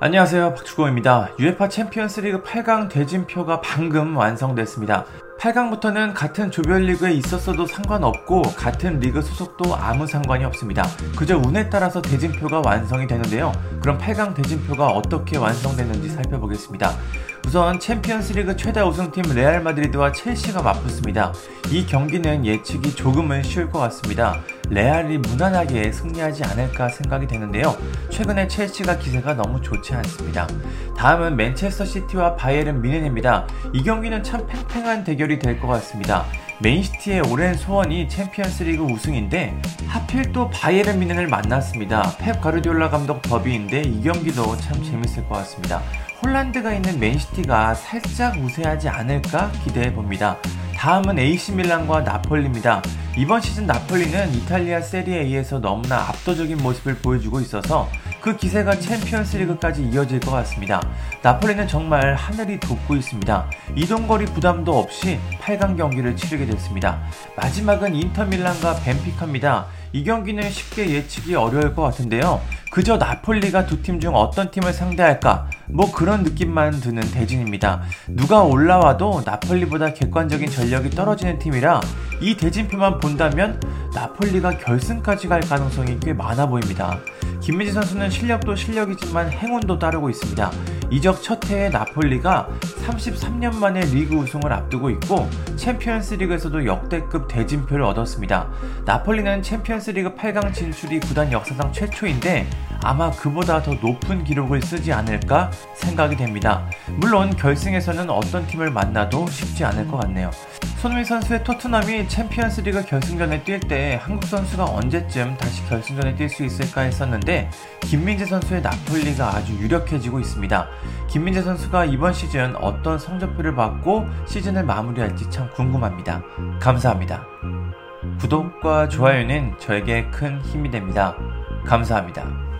안녕하세요 박주공입니다. UEFA 챔피언스리그 8강 대진표가 방금 완성됐습니다. 8강부터는 같은 조별리그에 있었어도 상관없고 같은 리그 소속도 아무 상관이 없습니다. 그저 운에 따라서 대진표가 완성이 되는데요. 그럼 8강 대진표가 어떻게 완성됐는지 살펴보겠습니다. 우선 챔피언스리그 최다 우승팀 레알 마드리드와 첼시가 맞붙습니다. 이 경기는 예측이 조금은 쉬울 것 같습니다. 레알이 무난하게 승리하지 않을까 생각이 되는데요. 최근에 첼시가 기세가 너무 좋지 않습니다. 다음은 맨체스터 시티와 바이에른 미넨입니다. 이 경기는 참 팽팽한 대결이 될 것 같습니다. 맨시티의 오랜 소원이 챔피언스리그 우승인데 하필 또 바이에른 미넨을 만났습니다. 펩 가르디올라 감독 더비인데 이 경기도 참 재밌을 것 같습니다. 홀란드가 있는 맨시티가 살짝 우세하지 않을까 기대해 봅니다. 다음은 AC 밀란과 나폴리입니다. 이번 시즌 나폴리는 이탈리아 세리에에서 너무나 압도적인 모습을 보여주고 있어서 그 기세가 챔피언스 리그까지 이어질 것 같습니다. 나폴리는 정말 하늘이 돕고 있습니다. 이동거리 부담도 없이 8강 경기를 치르게 됐습니다. 마지막은 인터밀란과 벤피카입니다. 이 경기는 쉽게 예측이 어려울 것 같은데요. 그저 나폴리가 두 팀 중 어떤 팀을 상대할까? 뭐 그런 느낌만 드는 대진입니다. 누가 올라와도 나폴리보다 객관적인 전력이 떨어지는 팀이라 이 대진표만 본다면 나폴리가 결승까지 갈 가능성이 꽤 많아 보입니다. 김민재 선수는 실력도 실력이지만 행운도 따르고 있습니다. 이적 첫 해에 나폴리가 33년 만에 리그 우승을 앞두고 있고 챔피언스 리그에서도 역대급 대진표를 얻었습니다. 나폴리는 챔피언스 리그 8강 진출이 구단 역사상 최초인데 아마 그보다 더 높은 기록을 쓰지 않을까 생각이 됩니다. 물론 결승에서는 어떤 팀을 만나도 쉽지 않을 것 같네요. 손흥민 선수의 토트넘이 챔피언스 리그 결승전에 뛸 때 한국 선수가 언제쯤 다시 결승전에 뛸 수 있을까 했었는데 김민재 선수의 나폴리가 아주 유력해지고 있습니다. 김민재 선수가 이번 시즌 어떤 성적표를 받고 시즌을 마무리할지 참 궁금합니다. 감사합니다. 구독과 좋아요는 저에게 큰 힘이 됩니다. 감사합니다.